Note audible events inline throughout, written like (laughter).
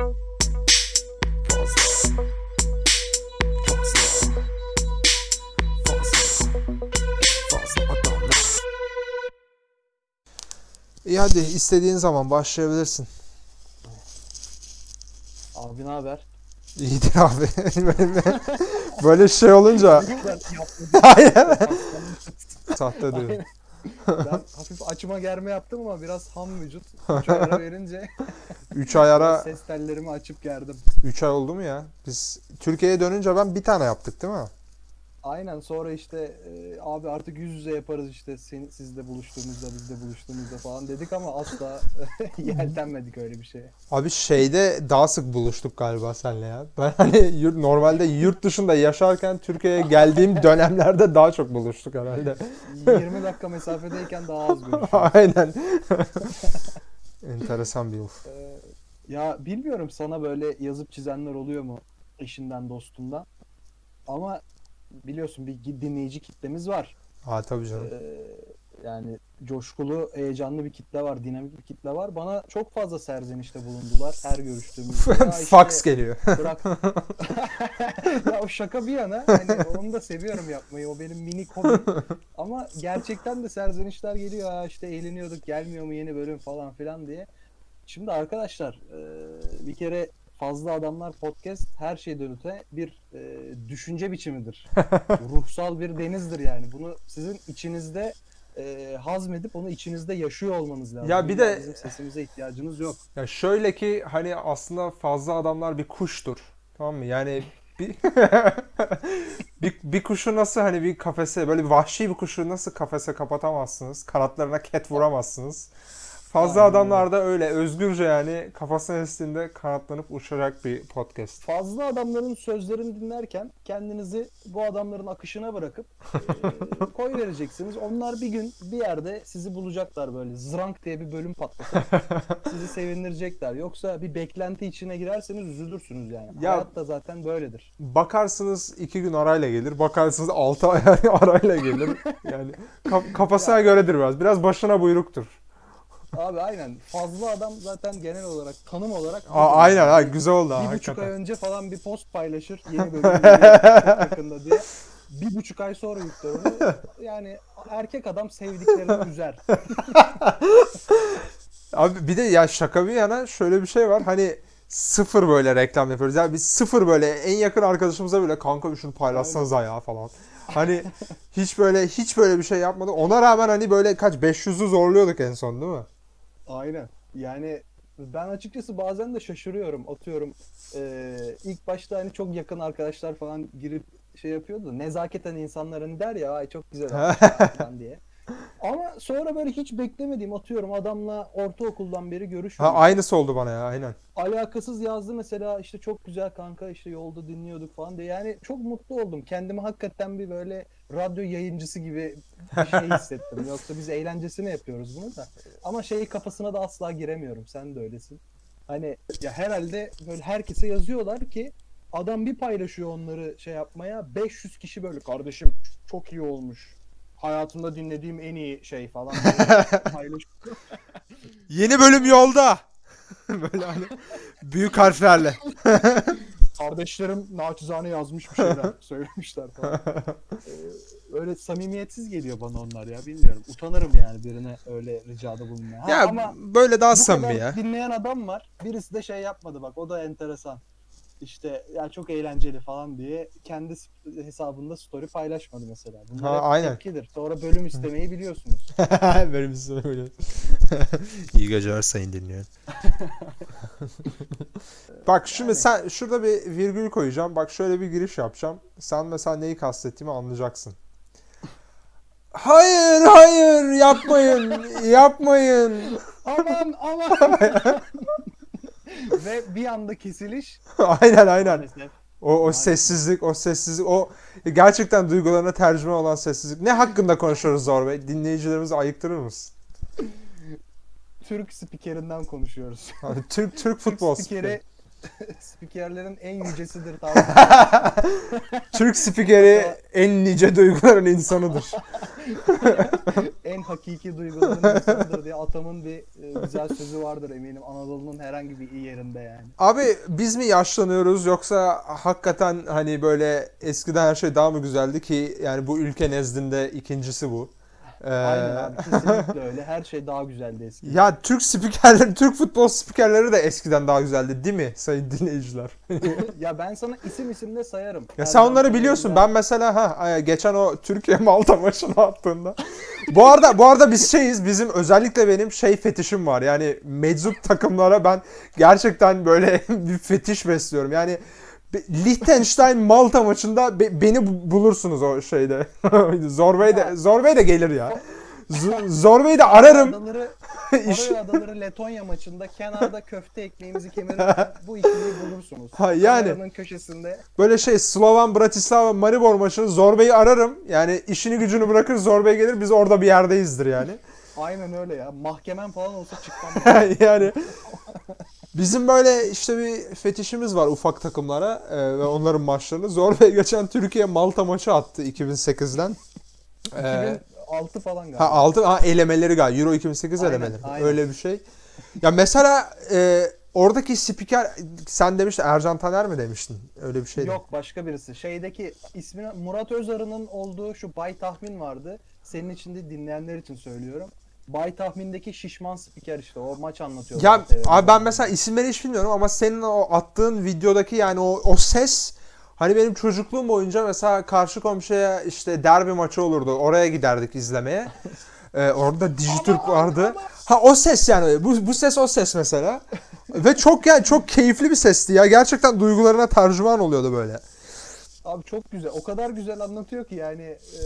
Fazla. Fazla. Fazla. Fazla adamlar. İyi hadi istediğin zaman başlayabilirsin. Abi ne haber? İyidir abi. (laughs) Böyle şey olunca Aynen. Sahte diyor. Aynen. (laughs) ben hafif açma germe yaptım ama biraz ham vücut. Üç ay ara (laughs) verince 3 ay ara (laughs) ses tellerimi açıp gerdim. 3 ay oldu mu ya? Biz Türkiye'ye dönünce ben bir tane yaptık değil mi? Aynen sonra işte e, abi artık yüz yüze yaparız işte sen, sizle buluştuğumuzda bizle buluştuğumuzda falan dedik ama asla (laughs) yeltenmedik öyle bir şeye. Abi şeyde daha sık buluştuk galiba seninle ya. (laughs) Ben hani yurt, normalde yurt dışında yaşarken Türkiye'ye geldiğim (laughs) dönemlerde daha çok buluştuk herhalde. 20 dakika mesafedeyken daha az görüşüyoruz. Aynen. Enteresan bir yıl. Ee, ya bilmiyorum sana böyle yazıp çizenler oluyor mu eşinden dostundan. Ama biliyorsun bir dinleyici kitlemiz var. Ha tabii canım. Ee, yani coşkulu, heyecanlı bir kitle var, dinamik bir kitle var. Bana çok fazla serzenişte bulundular her görüştüğümüzde. (laughs) İşte Fax geliyor. Bırak. (laughs) ya o şaka bir yana hani onu da seviyorum yapmayı. O benim minik hobim. Ama gerçekten de serzenişler geliyor. Ha işte eğleniyorduk gelmiyor mu yeni bölüm falan filan diye. Şimdi arkadaşlar e, bir kere Fazla Adamlar Podcast her şeyden öte bir e, düşünce biçimidir. (laughs) Ruhsal bir denizdir yani. Bunu sizin içinizde e, hazmedip onu içinizde yaşıyor olmanız lazım. Ya bir de- bizim sesimize ihtiyacınız yok. Ya şöyle ki hani aslında fazla adamlar bir kuştur. Tamam mı? Yani bir, (laughs) bir, bir kuşu nasıl hani bir kafese böyle bir vahşi bir kuşu nasıl kafese kapatamazsınız? Kanatlarına ket vuramazsınız. Fazla Aynen adamlar da öyle özgürce yani kafasına estiğinde kanatlanıp uçacak bir podcast. fazla adamların sözlerini dinlerken kendinizi bu adamların akışına bırakıp (laughs) e, koy vereceksiniz. Onlar bir gün bir yerde sizi bulacaklar böyle zrank diye bir bölüm patlatıp (laughs) sizi sevindirecekler. Yoksa bir beklenti içine girerseniz üzülürsünüz yani. Ya- Hayat da zaten böyledir. Bakarsınız iki gün arayla gelir. Bakarsınız altı ay (laughs) arayla gelir. Yani kaf- kafasına göredir biraz. Biraz başına buyruktur. Abi aynen fazla adam zaten genel olarak tanım olarak Aa, aynen ha güzel oldu bir buçuk ay hakikaten. önce falan bir post paylaşır yeni bölüm (laughs) yakında diye. Bir buçuk ay sonra yükler onu. Yani erkek adam sevdiklerini (laughs) üzer. Abi bir de ya şaka bir yana şöyle bir şey var. Hani sıfır böyle reklam yapıyoruz. Yani biz sıfır böyle en yakın arkadaşımıza bile kanka şunu paylaşsanıza ya falan. Hani hiç böyle hiç böyle bir şey yapmadık. Ona rağmen hani böyle kaç 500'ü zorluyorduk en son değil mi? Aynen. Yani ben açıkçası bazen de şaşırıyorum. Atıyorum eee, ilk başta hani çok yakın arkadaşlar falan girip şey yapıyordu. Nezaketen insanlar hani der ya ay çok güzel (laughs) olmuş ya" falan diye. Ama sonra böyle hiç beklemediğim atıyorum adamla ortaokuldan beri Ha görüşmüyoruz. aynısı oldu bana ya aynen. alakasız yazdı mesela işte çok güzel kanka işte yolda dinliyorduk falan diye. Yani çok mutlu oldum. Kendimi hakikaten bir böyle radyo yayıncısı gibi bir şey (laughs) hissettim. Yoksa biz eğlencesine yapıyoruz bunu da. Ama şey kafasına da asla giremiyorum. Sen de öylesin. Hani ya herhalde böyle herkese yazıyorlar ki adam bir paylaşıyor onları şey yapmaya 500 kişi böyle kardeşim çok iyi olmuş. Hayatımda dinlediğim en iyi şey falan. (laughs) (laughs) Yeni bölüm yolda. (laughs) böyle hani büyük harflerle. kardeşlerim naçizane yazmış bir şeyler söylemişler falan. Ee, öyle samimiyetsiz geliyor bana onlar ya bilmiyorum. Utanırım yani birine öyle ricada bulunmaya. Ha, Ya ama böyle daha bu samimi kadar ya. dinleyen adam var. Birisi de şey yapmadı bak o da enteresan. İşte ya çok eğlenceli falan diye kendi hesabında story paylaşmadı mesela. Bunlar Ha, aynen. tepkidir. Sonra bölüm istemeyi biliyorsunuz. Benim size böyle. İyi geceler sayın dinleyen. (laughs) Bak şimdi sen şurada bir virgül koyacağım. Bak şöyle bir giriş yapacağım. Sen mesela neyi kastettiğimi anlayacaksın. Hayır, hayır, yapmayın, (laughs) yapmayın. aman aman. (laughs) (laughs) Ve bir anda kesiliş. (laughs) aynen, aynen. Maalesef. O, o sessizlik, o sessizlik, o gerçekten duygularına tercüme olan sessizlik. Ne hakkında konuşuyoruz Zor Bey? Dinleyicilerimizi ayıktırır mısın? Türk spikerinden konuşuyoruz. Hani Türk Türk futbol spikeri (laughs) spikerlerin en yücesidir tarzı. (laughs) Türk spikeri en nice duyguların insanıdır. (laughs) en hakiki duyguların insanıdır diye atamın bir e, güzel sözü vardır eminim Anadolu'nun herhangi bir yerinde yani. Abi biz mi yaşlanıyoruz yoksa hakikaten hani böyle eskiden her şey daha mı güzeldi ki yani bu ülke nezdinde ikincisi bu. Ee, Aynen abi kesinlikle öyle. Her şey daha güzeldi eskiden. Ya Türk spikerleri, Türk futbol spikerleri de eskiden daha güzeldi değil mi sayın dinleyiciler? (laughs) ya ben sana isim isim de sayarım. Ya sen Ercan onları biliyorsun. Ben mesela ha geçen o Türkiye Malta maçını attığında. bu arada bu arada biz şeyiz. Bizim özellikle benim şey fetişim var. Yani meczup takımlara ben gerçekten böyle (laughs) bir fetiş besliyorum. Yani Liechtenstein (laughs) Malta maçında be- beni bu- bulursunuz o şeyde. (laughs) Zorbey de Zorbey de gelir ya. Z- Zorbey'i de ararım. Adaları, (laughs) İş- Faroe Adaları Letonya maçında kenarda köfte ekmeğimizi kemirirken bu ikiliyi bulursunuz. Ha, yani. Kameranın köşesinde Böyle şey Slovan Bratislava Maribor maçını Zorbey'i ararım. Yani işini gücünü bırakır Zorbey gelir biz orada bir yerdeyizdir yani. aynen öyle ya. Mahkemen falan olsa çıkmam. yani. Bizim böyle işte bir fetişimiz var ufak takımlara e, ve onların maçlarını. Zorbey geçen Türkiye Malta maçı attı 2008'den. Ee, 2006 falan galiba. ha altı ha elemeleri galiba Euro 2008 Aynen, elemeleri. aynen. Öyle bir şey. Ya mesela e, oradaki spiker sen demiştin Ercan Taner mi demiştin? Öyle bir şey. Yok başka birisi. Şeydeki ismini Murat Özarı'nın olduğu şu Bay Tahmin vardı. Senin için de dinleyenler için söylüyorum. Bay Tahmin'deki şişman spiker işte o maç anlatıyor. Ya abi ben mesela isimleri hiç bilmiyorum ama senin o attığın videodaki yani o, o ses hani benim çocukluğum boyunca mesela karşı komşuya işte derbi maçı olurdu. Oraya giderdik izlemeye. (laughs) Ee, orada Dijitürk vardı. Ha o ses yani bu, bu ses o ses mesela. Ve çok yani çok keyifli bir sesti ya. Gerçekten duygularına tercüman oluyordu böyle. Abi çok güzel. O kadar güzel anlatıyor ki yani e,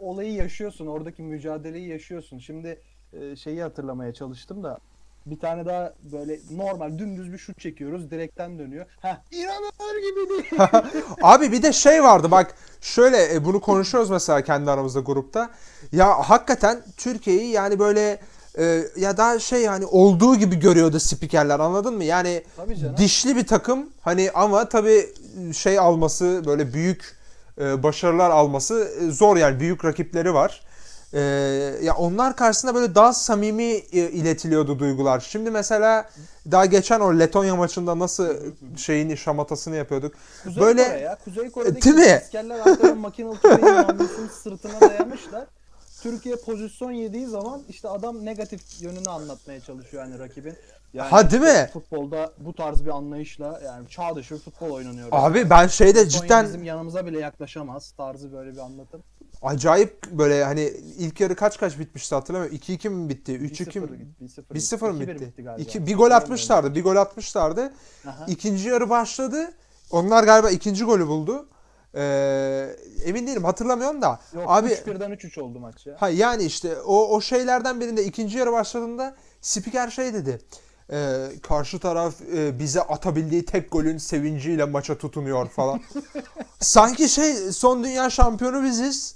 olayı yaşıyorsun. Oradaki mücadeleyi yaşıyorsun. Şimdi e, şeyi hatırlamaya çalıştım da bir tane daha böyle normal dümdüz bir şut çekiyoruz. Direkten dönüyor. Heh inanılır gibi değil. (laughs) Abi bir de şey vardı bak şöyle e, bunu konuşuyoruz mesela kendi aramızda grupta. Ya hakikaten Türkiye'yi yani böyle e, ya da şey yani olduğu gibi görüyordu spikerler anladın mı? Yani dişli bir takım hani ama tabii şey alması böyle büyük e, başarılar alması e, zor yani büyük rakipleri var. E, ya onlar karşısında böyle daha samimi e, iletiliyordu duygular. Şimdi mesela daha geçen o Letonya maçında nasıl şeyin şamatasını yapıyorduk. Kuzey böyle Kore ya. Kuzey Kore'deki Değil mi? askerler arkadan makinalı tüfeğin sırtına dayamışlar. Türkiye pozisyon yediği zaman işte adam negatif yönünü anlatmaya çalışıyor yani rakibin. Yani Ha, değil mi? Futbolda bu tarz bir anlayışla yani çağ dışı futbol oynanıyor. Abi ben şeyde Letonya cidden bizim yanımıza bile yaklaşamaz tarzı böyle bir anlatım. acayip böyle hani ilk yarı kaç kaç bitmişti hatırlamıyorum. 2-2 mi bitti? 3-2 1-0 mi? gitti, 1-0 1-0 mı gitti. 2-1 bitti? galiba. İki, bir gol atmışlardı. Bir gol atmışlardı. Aha. İkinci yarı başladı. Onlar galiba ikinci golü buldu. Ee, emin değilim hatırlamıyorum da. Yok Abi 3-1'den 3-3 oldu maç ya. ha yani işte o o şeylerden birinde ikinci yarı başladığında spiker şey dedi. Ee, karşı taraf e, bize atabildiği tek golün sevinciyle maça tutunuyor falan. (laughs) Sanki şey son dünya şampiyonu biziz.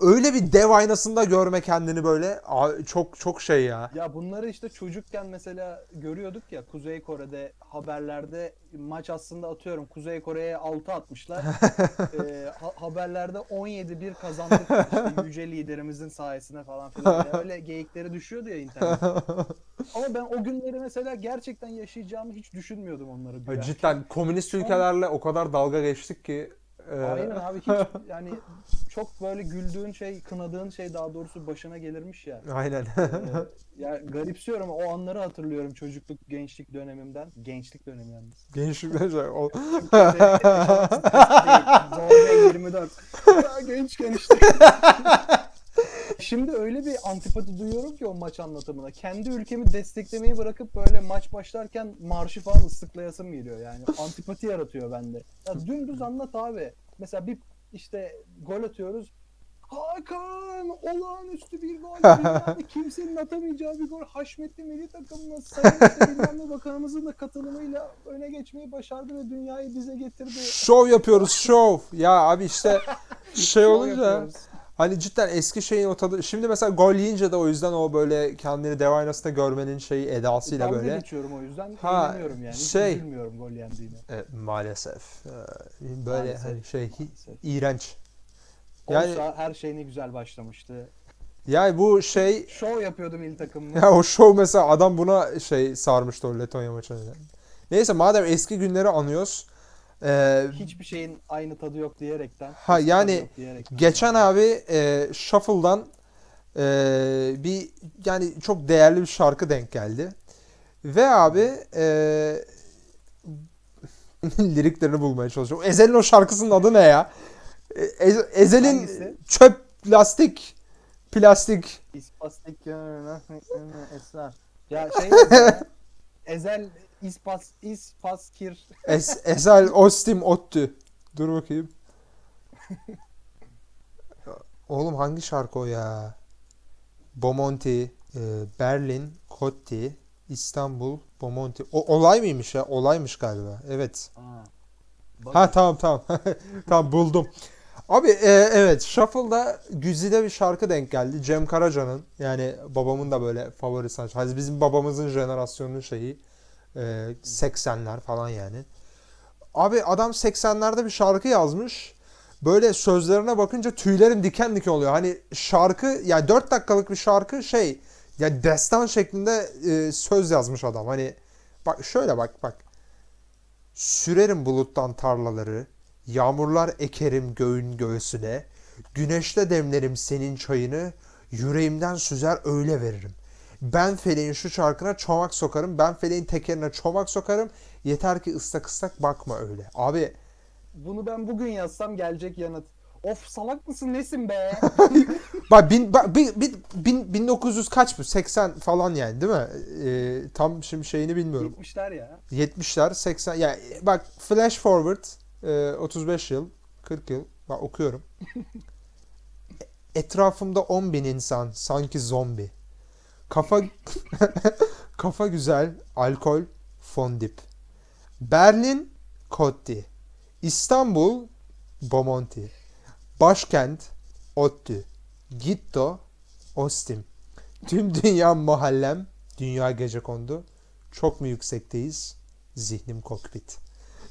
Öyle bir dev aynasında görme kendini böyle çok çok şey ya. Ya bunları işte çocukken mesela görüyorduk ya Kuzey Kore'de haberlerde maç aslında atıyorum Kuzey Kore'ye 6 atmışlar. (laughs) Ee, ha- haberlerde 17-1 kazandık işte (laughs) yüce liderimizin sayesinde falan filan. Yani öyle geyikleri düşüyordu ya internette. (laughs) Ama ben o günleri mesela gerçekten yaşayacağımı hiç düşünmüyordum onları. Cidden komünist ülkelerle o kadar dalga geçtik ki. Aynen abi hiç (laughs) yani çok böyle güldüğün şey, kınadığın şey daha doğrusu başına gelirmiş ya. Aynen. Ee, (laughs) ya garipsiyorum o anları hatırlıyorum çocukluk, gençlik dönemimden. Gençlik dönemi yalnız. Gençlikten şey. (laughs) o- Zorbe 24. Ya gençken işte. Şimdi öyle bir antipati duyuyorum ki o maç anlatımına. Kendi ülkemi desteklemeyi bırakıp böyle maç başlarken marşı falan ıslıklayasım geliyor yani. Antipati yaratıyor bende. Ya dümdüz anlat abi. Mesela bir işte gol atıyoruz. Hakan olağanüstü bir gol. (laughs) Ne, kimsenin atamayacağı bir gol. Haşmetli milli takımına sayın bilmem bakanımızın da katılımıyla öne geçmeyi başardı ve dünyayı bize getirdi. şov yapıyoruz şov. Ya abi işte (laughs) şey olunca. Hani cidden eski şeyin o tadı. Şimdi mesela gol yiyince de o yüzden o böyle kendini dev aynasında görmenin şeyi edasıyla Dalga böyle. geçiyorum o yüzden. Ha, yani. Hiç şey- üzülmüyorum gol yendiğine. E, maalesef. E, böyle Maalesef. hani şey Maalesef. iğrenç. Yani- Oysa her şey ne güzel başlamıştı. Yani bu şey Şov yapıyordu milli takımımız. ya o show mesela adam buna şey sarmıştı o Letonya maçında. Neyse madem eski günleri anıyoruz. E, Hiçbir şeyin aynı tadı yok diyerekten. Ha, yani diyerekten. Geçen abi e, Shuffle'dan e, bir yani çok değerli bir şarkı denk geldi. Ve abi e, liriklerini bulmaya çalışıyorum. Ezel'in o şarkısının adı ne ya? E, Ez- Ezel'in Hangisi? çöp lastik plastik İspastik esrar. Ya şey ya, Ezel ispas ispaskir Es, Ezel Ostim Ottü. Dur bakayım. Oğlum hangi şarkı o ya? Bomonti, e, Berlin, Kotti, İstanbul, Bomonti. O olay mıymış ya? Olaymış galiba. Evet. Ha. Bak, Ha tamam tamam. (laughs) tamam buldum. Abi e, evet Shuffle'da güzide bir şarkı denk geldi. Cem Karaca'nın yani babamın da böyle favori sanatçı. Hani bizim babamızın jenerasyonunun şeyi e, 80'ler falan yani. Abi adam 80'lerde bir şarkı yazmış. Böyle sözlerine bakınca tüylerim diken diken oluyor. Hani şarkı yani 4 dakikalık bir şarkı şey yani destan şeklinde e, söz yazmış adam. Hani bak şöyle bak bak. Sürerim buluttan tarlaları, yağmurlar ekerim göğün göğsüne, güneşte demlerim senin çayını, yüreğimden süzer öyle veririm. Ben feleğin şu çarkına çomak sokarım, ben feleğin tekerine çomak sokarım, yeter ki ıslak ıslak bakma öyle. Abi Bunu ben bugün yazsam gelecek yanıt. Of salak mısın nesin be? (laughs) bak, bin, bak bin, bin, bin- 1900 kaç bu? 80 falan yani değil mi? Ee, tam şimdi şeyini bilmiyorum. 70'ler ya. 70'ler 80 yani bak flash forward e, 35 yıl 40 yıl bak okuyorum. (laughs) Etrafımda 10 bin insan sanki zombi. Kafa (laughs) kafa güzel alkol fondip. Berlin Kotti. İstanbul Bomonti. Başkent Ottü. Gitto Ostim. Tüm dünya mahallem dünya gece kondu. Çok mu yüksekteyiz? Zihnim kokpit. (laughs)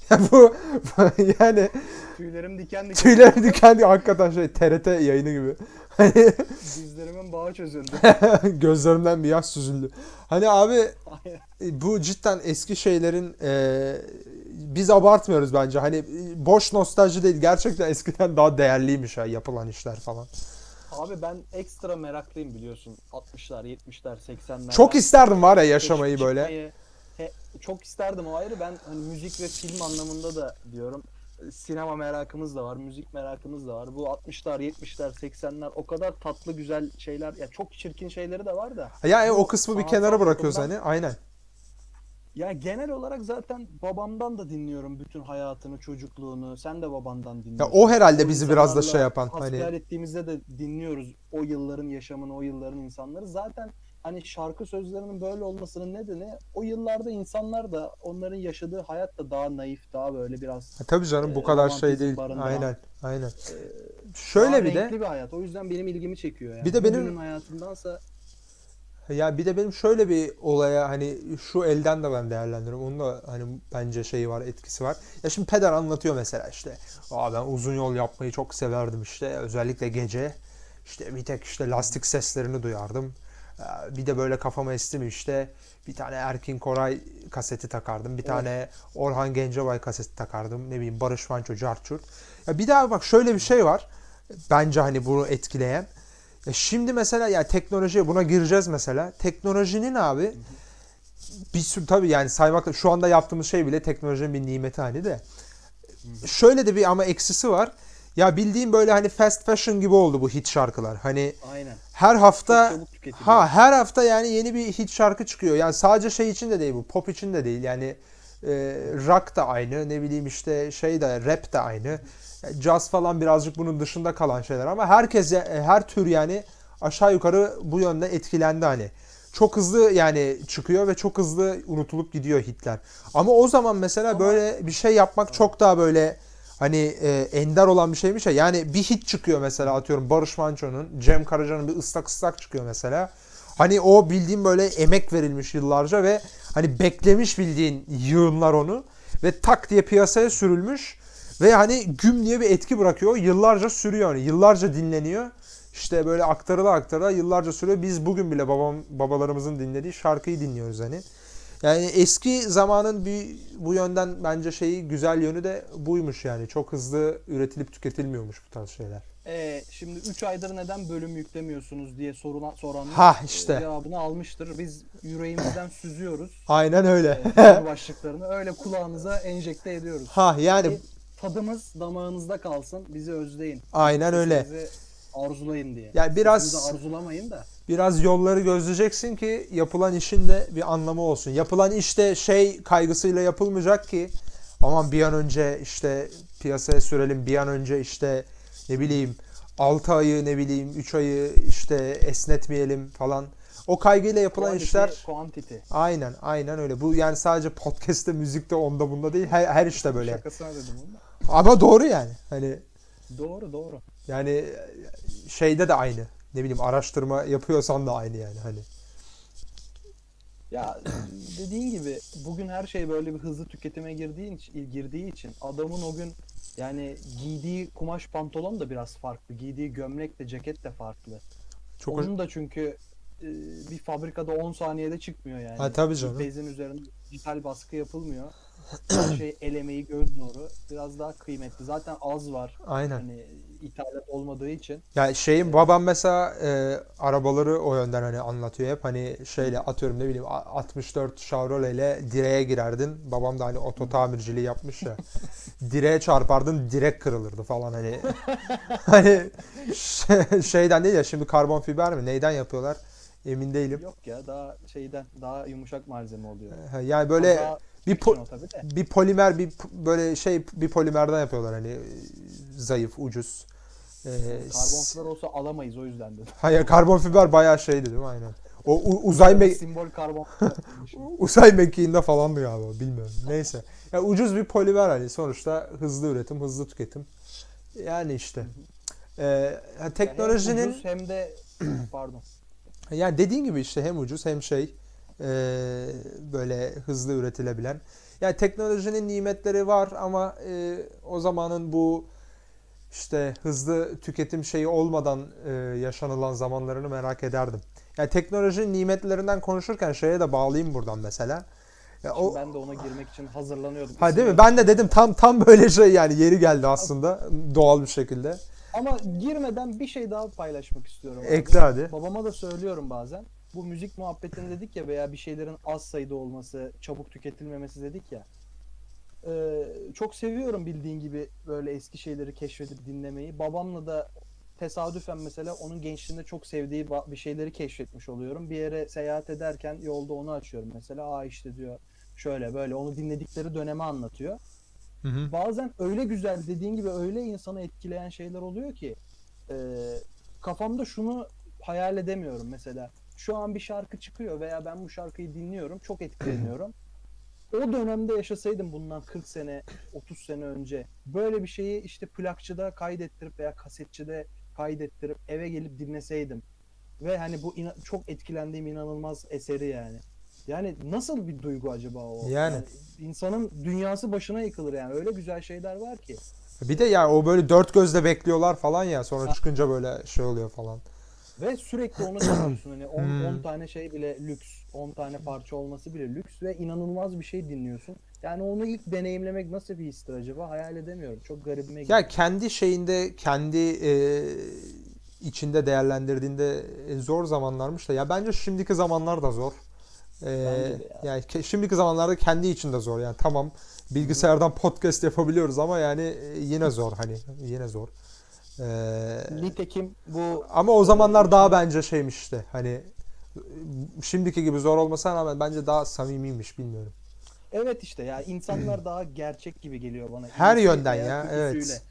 Ya bu yani Tüylerim diken diken. tüylerim diken diken hakikaten şey TRT yayını gibi. (laughs) Dizlerimin bağı çözüldü. (laughs) gözlerimden bir yaş süzüldü. Hani abi e, bu cidden eski şeylerin e, biz abartmıyoruz bence. Hani e, boş nostalji değil. Gerçekten eskiden daha değerliymiş ha yapılan işler falan. Abi ben ekstra meraklıyım biliyorsun. 60'lar, 70'ler, 80'ler. Çok isterdim var ya yaşamayı çıkmayı, böyle. he- çok isterdim o ayrı. Ben hani müzik ve film anlamında da diyorum. Sinema merakımız da var, müzik merakımız da var. Bu 60'lar, 70'ler, 80'ler o kadar tatlı güzel şeyler. Ya çok çirkin şeyleri de var da. Ya e, o kısmı bir kenara bırakıyoruz hani. Aynen. Ya genel olarak zaten babamdan da dinliyorum bütün hayatını, çocukluğunu. Sen de babandan Ya dinliyorsun. o herhalde bizi biraz da şey yapan hani ettiğimizde de dinliyoruz o yılların yaşamını, o yılların insanları. Zaten hani şarkı sözlerinin böyle olmasının nedeni o yıllarda insanlar da onların yaşadığı hayat da daha naif, daha böyle biraz Ha, tabii canım bu e, kadar şey değil. barındıran, Aynen. Aynen. daha Şöyle bir de bir hayat. O yüzden benim ilgimi çekiyor yani. Bir de benim- Bugünün hayatındansa Ya bir de benim şöyle bir olaya hani şu elden de ben değerlendiriyorum. Onun da hani bence şeyi var, etkisi var. Ya şimdi peder anlatıyor mesela işte. Aa ben uzun yol yapmayı çok severdim işte. Özellikle gece. İşte bir tek işte lastik seslerini duyardım. Ee, Bir de böyle kafama esti mi işte bir tane Erkin Koray kaseti takardım. Bir tane Orhan Gencebay kaseti takardım. Ne bileyim Barış Manço, Carçurt. Ya bir daha bak şöyle bir şey var. Bence hani bunu etkileyen. Ya şimdi mesela ya teknolojiye buna gireceğiz mesela. Teknolojinin abi bir sürü tabii yani saymakla şu anda yaptığımız şey bile teknolojinin bir nimeti hani de. Şöyle de bir ama eksisi var. Ya bildiğim böyle hani fast fashion gibi oldu bu hit şarkılar. Hani aynen. her hafta ha her hafta yani yeni bir hit şarkı çıkıyor. Yani sadece şey için de değil bu. Pop için de değil. Yani e, rock da aynı. Ne bileyim işte şey de rap de aynı. Jazz falan birazcık bunun dışında kalan şeyler ama herkes e, her tür yani aşağı yukarı bu yönde etkilendi hani. Çok hızlı yani çıkıyor ve çok hızlı unutulup gidiyor hitler. Ama o zaman mesela Ama- böyle bir şey yapmak çok daha böyle hani e, ender olan bir şeymiş ya. Yani bir hit çıkıyor mesela atıyorum Barış Manço'nun, Cem Karaca'nın bir ıslak ıslak çıkıyor mesela. Hani o bildiğin böyle emek verilmiş yıllarca ve hani beklemiş bildiğin yığınlar onu ve tak diye piyasaya sürülmüş ve hani güm diye bir etki bırakıyor. Yıllarca sürüyor hani yıllarca dinleniyor. İşte böyle aktarıla aktarıla yıllarca sürüyor. Biz bugün bile babam babalarımızın dinlediği şarkıyı dinliyoruz hani. Yani eski zamanın bir bu yönden bence şeyi güzel yönü de buymuş yani. Çok hızlı üretilip tüketilmiyormuş bu tarz şeyler. Ee, şimdi 3 aydır neden bölüm yüklemiyorsunuz diye sorulan soranlar Ha e, işte. cevabını almıştır. Biz yüreğimizden süzüyoruz Aynen öyle. e, konu başlıklarını. Öyle kulağınıza enjekte ediyoruz. Ha yani Ki tadımız damağınızda kalsın. Bizi özleyin. aynen öyle. Sesimizi arzulayın diye. Yani biraz- Sesimizi arzulamayın da. Biraz yolları gözleyeceksin ki yapılan işin de bir anlamı olsun. Yapılan işte şey kaygısıyla yapılmayacak ki aman bir an önce işte piyasaya sürelim bir an önce işte ne bileyim 6 ayı ne bileyim 3 ayı işte esnetmeyelim falan. O kaygıyla yapılan Quality, işler quantity. aynen aynen öyle. Bu yani sadece podcast'te, müzikte, onda bunda değil. Her, her işte böyle. Şakasına dedim da. Ama doğru yani. Hani Doğru doğru. Yani şeyde de aynı. Ne bileyim araştırma yapıyorsan da aynı yani hani. Ya dediğin gibi bugün her şey böyle bir hızlı tüketime girdiği için, girdiği için adamın o gün yani giydiği kumaş pantolon da biraz farklı. Giydiği gömlek de ceket de farklı. Çok Onun da çünkü e, bir fabrikada 10 saniyede çıkmıyor yani. Ha, tabii canım. Bezin üzerinde dijital baskı yapılmıyor. Her şey el emeği göz nuru. Biraz daha kıymetli. Zaten az var. Aynen. Hani ithalat olmadığı için. Ya şeyin babam mesela e, arabaları o yönden hani anlatıyor hep hani şeyle atıyorum ne bileyim a- 64 Chevrolet ile direğe girerdin. Babam da hani oto tamirciliği yapmış ya. (laughs) direğe çarpardın direk kırılırdı falan hani. (laughs) hani şey- şeyden değil ya şimdi karbon fiber mi neyden yapıyorlar emin değilim. Yok ya daha şeyden daha yumuşak malzeme oluyor. Yani böyle Daha bir po- de. bir polimer bir böyle şey bir polimerden yapıyorlar hani zayıf ucuz. E, Karbon fiber olsa alamayız o yüzden dedim. Hayır karbon fiber bayağı şeydi değil mi aynen. O u- uzay me- Simbol karbon (laughs) uzay mekiğinde falandı galiba bilmiyorum. Neyse. Ya ucuz bir polimer hani sonuçta hızlı üretim, hızlı tüketim. Yani işte. Ee, teknolojinin hem ucuz hem de (clears throat) pardon. yani dediğin gibi işte hem ucuz hem şey e, böyle hızlı üretilebilen. Yani teknolojinin nimetleri var ama e, o zamanın bu işte hızlı tüketim şeyi olmadan e, yaşanılan zamanlarını merak ederdim. Yani teknolojinin nimetlerinden konuşurken şeye de bağlayayım buradan mesela. Ya o, ben de ona girmek için hazırlanıyordum. ha değil mi? Ben de dedim tam tam böyle şey yani yeri geldi aslında doğal bir şekilde. Ama girmeden bir şey daha paylaşmak istiyorum. Ekle hadi. Babama da söylüyorum bazen. Bu müzik muhabbetini dedik ya veya bir şeylerin az sayıda olması, çabuk tüketilmemesi dedik ya. Ee, çok seviyorum bildiğin gibi böyle eski şeyleri keşfedip dinlemeyi. Babamla da tesadüfen mesela onun gençliğinde çok sevdiği bir şeyleri keşfetmiş oluyorum. Bir yere seyahat ederken yolda onu açıyorum mesela. Aa işte diyor şöyle böyle onu dinledikleri dönemi anlatıyor Hı hı. bazen öyle güzel dediğin gibi öyle insanı etkileyen şeyler oluyor ki e, kafamda şunu hayal edemiyorum mesela şu an bir şarkı çıkıyor veya ben bu şarkıyı dinliyorum çok etkileniyorum (clears throat) o dönemde yaşasaydım bundan 40 sene 30 sene önce böyle bir şeyi işte plakçıda kaydettirip veya kasetçide kaydettirip eve gelip dinleseydim ve hani bu ina- çok etkilendiğim inanılmaz eseri yani. Yani nasıl bir duygu acaba o? Yani. insanın dünyası başına yıkılır yani. Öyle güzel şeyler var ki. Bir de yani o böyle dört gözle bekliyorlar falan ya sonra çıkınca böyle şey oluyor falan. Ve sürekli onu (clears throat) dinliyorsun. Hani 10 Hmm. tane şey bile lüks. 10 tane parça olması bile lüks ve inanılmaz bir şey dinliyorsun. Yani onu ilk deneyimlemek nasıl bir histir acaba? Hayal edemiyorum. Çok garibime gidiyor. Ya kendi şeyinde kendi e, içinde değerlendirdiğinde e, zor zamanlarmış da ya bence şimdiki zamanlar da zor. E, Bence de yani ke- şimdiki zamanlarda kendi içinde zor. Yani tamam bilgisayardan podcast yapabiliyoruz ama yani e, yine zor hani yine zor. E, Nitekim bu ama o zamanlar daha bence şeymiş işte hani şimdiki gibi zor olmasına rağmen bence daha samimiymiş bilmiyorum. Evet işte ya insanlar daha gerçek gibi geliyor bana. Her İyisi yönden ya, kötüsüyle. evet.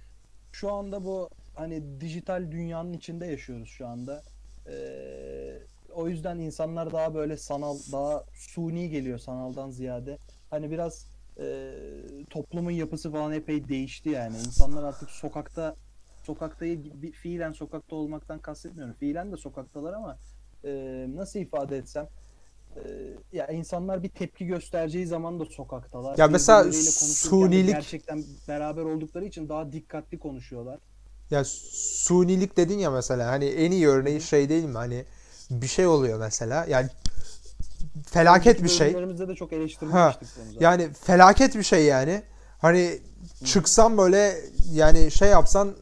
Şu anda bu hani dijital dünyanın içinde yaşıyoruz şu anda. Ee, o yüzden insanlar daha böyle sanal, daha suni geliyor sanaldan ziyade. Hani biraz e, toplumun yapısı falan epey değişti yani. İnsanlar artık sokakta sokakta bir fiilen sokakta olmaktan kastetmiyorum. Fiilen de sokaktalar ama e, nasıl ifade etsem e, ya insanlar bir tepki göstereceği zaman da sokaktalar. Ya mesela sunilik- gerçekten beraber oldukları için daha dikkatli konuşuyorlar. Ya sunilik dedin ya mesela hani en iyi örneği şey değil mi? Hani bir şey oluyor mesela. Yani felaket bir şey. De çok eleştirmiştik. Yani felaket bir şey yani. Hani çıksan böyle yani şey yapsan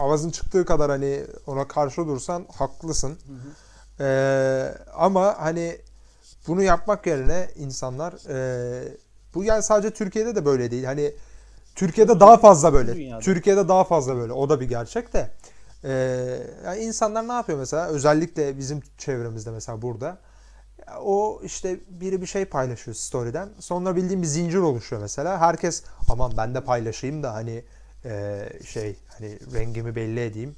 avazın çıktığı kadar hani ona karşı dursan haklısın. Hı hı. Ee, ama hani bunu yapmak yerine insanlar e, bu yani sadece Türkiye'de de böyle değil. Hani Türkiye'de daha fazla böyle. Dünyada. Türkiye'de daha fazla böyle. O da bir gerçek de. Ee, yani insanlar ne yapıyor mesela? Özellikle bizim çevremizde mesela burada. O işte biri bir şey paylaşıyor story'den. Sonra bildiğim bir zincir oluşuyor mesela. Herkes aman ben de paylaşayım da hani e, şey hani rengimi belli edeyim.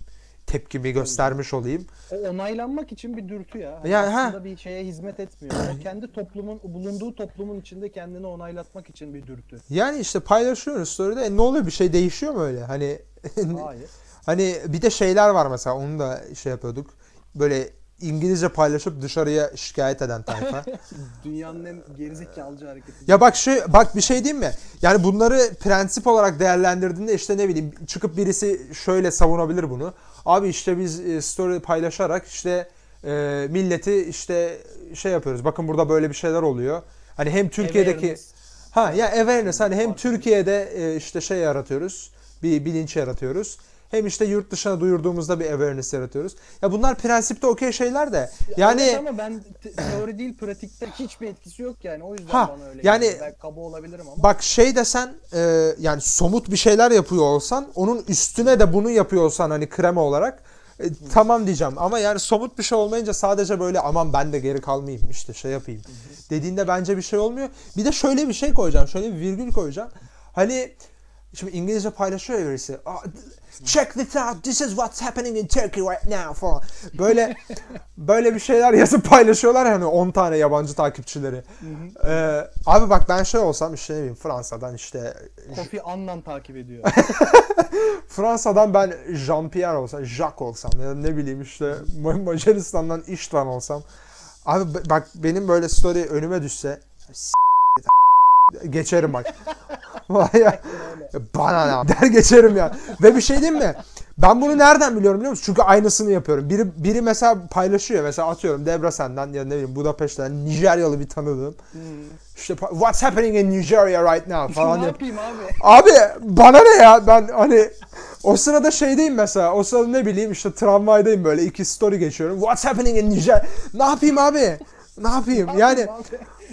Tepkimi göstermiş olayım. O onaylanmak için bir dürtü ya. Hani Yani, ha. aslında bir şeye hizmet etmiyor. O (clears throat) kendi toplumun, bulunduğu toplumun içinde kendini onaylatmak için bir dürtü. Yani işte paylaşıyoruz story'de. E ne oluyor bir şey değişiyor mu öyle? Hani (laughs) Hayır. hani bir de şeyler var mesela onu da şey yapıyorduk. Böyle İngilizce paylaşıp dışarıya şikayet eden tayfa. (laughs) Dünyanın en gerizekalıcı hareketi. ya bak şey bak bir şey diyeyim mi? Yani bunları prensip olarak değerlendirdiğinde işte ne bileyim çıkıp birisi şöyle savunabilir bunu. Abi işte biz e, story paylaşarak işte e, milleti işte şey yapıyoruz. Bakın burada böyle bir şeyler oluyor. Hani hem Türkiye'deki Awareness. Ha ya awareness hani hem. Türkiye'de e, işte şey yaratıyoruz. Bir bilinç yaratıyoruz. Hem işte yurt dışına duyurduğumuzda bir awareness yaratıyoruz. Ya bunlar prensipte okey şeyler de. Yani Evet ama ben te- teori değil pratikte hiçbir etkisi yok yani. O yüzden Ha, bana öyle yani- geliyor. Ben kaba olabilirim ama. bak şey desen e, yani somut bir şeyler yapıyor olsan onun üstüne de bunu yapıyor olsan hani krema olarak e, tamam diyeceğim. Ama yani somut bir şey olmayınca sadece böyle aman ben de geri kalmayayım işte şey yapayım dediğinde bence bir şey olmuyor. Bir de şöyle bir şey koyacağım. Şöyle bir virgül koyacağım. Hani şimdi İngilizce paylaşıyor ya birisi. "Ah, Check this out. This is what's happening in Turkey right now falan. Böyle (laughs) böyle bir şeyler yazıp paylaşıyorlar hani 10 tane yabancı takipçileri. Ee, abi bak ben şey olsam işte ne bileyim Fransa'dan işte Kofi Annan takip ediyor. (laughs) Fransa'dan ben Jean-Pierre olsam, Jacques olsam ya da ne bileyim işte (laughs) Ma- Macaristan'dan Istvan olsam. Abi bak benim böyle story önüme düşse geçerim bak. (laughs) Vay. Bana ne der geçerim ya. Ve bir şey diyeyim mi? Ben bunu nereden biliyorum biliyor musun? Çünkü aynısını yapıyorum. Biri biri mesela paylaşıyor. Mesela atıyorum Debrecen'den ya ne bileyim Budapeşte'den Nijeryalı bir tanıdığım. Hmm. İşte what's happening in Nigeria right now falan ne yap- yapayım abi? Abi bana ne ya ben hani o sırada şeydeyim mesela o sırada ne bileyim işte tramvaydayım böyle iki story geçiyorum. What's happening in Niger? Ne yapayım abi? Ne yapayım? Yani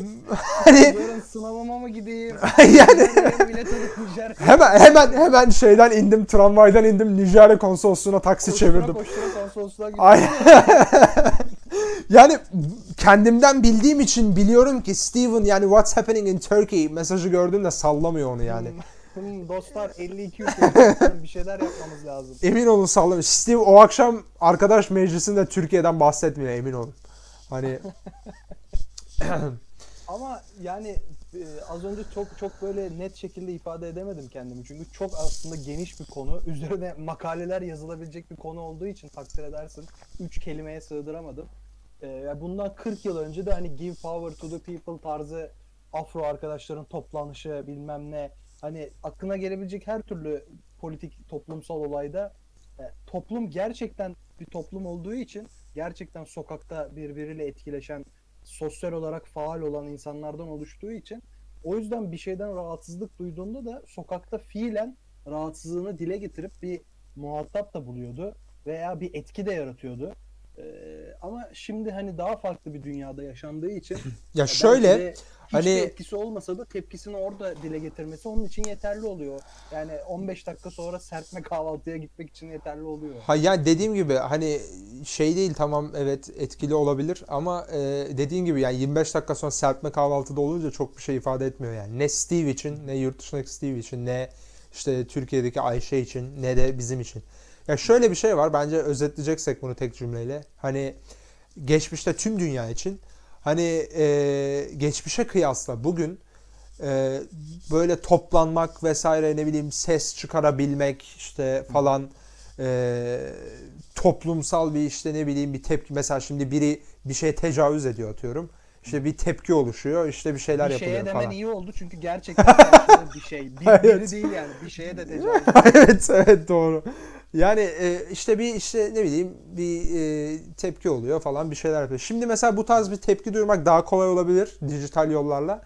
(laughs) hani Yarın sınavıma mı gideyim? (laughs) yani Bilet alıp Nijer. hemen hemen hemen şeyden indim tramvaydan indim Nijerya konsolosluğuna taksi Koştura çevirdim. koştura konsolosluğa gidiyorum. Ay. (laughs) yani kendimden bildiğim için biliyorum ki Steven yani what's happening in Turkey mesajı gördüğünde sallamıyor onu yani. Hmm, dostlar 52 ülke bir şeyler yapmamız lazım. Emin olun sallamıyor. Steve o akşam arkadaş meclisinde Türkiye'den bahsetmiyor emin olun. Hani Ama yani e, az önce çok çok böyle net şekilde ifade edemedim kendimi. Çünkü çok aslında geniş bir konu. (laughs) Üzerine makaleler yazılabilecek bir konu olduğu için takdir edersin. Üç kelimeye sığdıramadım. E, bundan 40 yıl önce de hani give power to the people tarzı Afro arkadaşların toplanışı bilmem ne. Hani aklına gelebilecek her türlü politik toplumsal olayda e, toplum gerçekten bir toplum olduğu için gerçekten sokakta birbiriyle etkileşen sosyal olarak faal olan insanlardan oluştuğu için o yüzden bir şeyden rahatsızlık duyduğunda da sokakta fiilen rahatsızlığını dile getirip bir muhatap da buluyordu veya bir etki de yaratıyordu. Ee, ama şimdi hani daha farklı bir dünyada yaşandığı için ya şöyle de hiçbir hani- etkisi olmasa da tepkisini orada dile getirmesi onun için yeterli oluyor. Yani 15 dakika sonra serpme kahvaltıya gitmek için yeterli oluyor. ha ya dediğim gibi hani şey değil tamam evet etkili olabilir ama e, dediğin gibi yani 25 dakika sonra serpme kahvaltıda olunca çok bir şey ifade etmiyor yani. Ne Steve için ne yurt dışındaki Steve için ne işte Türkiye'deki Ayşe için ne de bizim için. Ya şöyle bir şey var bence özetleyeceksek bunu tek cümleyle. Hani geçmişte tüm dünya için hani e, geçmişe kıyasla bugün e, böyle toplanmak vesaire ne bileyim ses çıkarabilmek işte falan e, toplumsal bir işte ne bileyim bir tepki mesela şimdi biri bir şeye tecavüz ediyor atıyorum. İşte bir tepki oluşuyor işte bir şeyler bir yapılıyor şeye demen falan. iyi oldu çünkü gerçekten bir şey. Bir, (laughs) Evet. biri değil yani. Bir şeye de tecavüz. (laughs) evet evet doğru. Yani e, işte bir işte ne bileyim bir e, tepki oluyor falan bir şeyler yapıyor. Şimdi mesela bu tarz bir tepki duyurmak daha kolay olabilir dijital yollarla.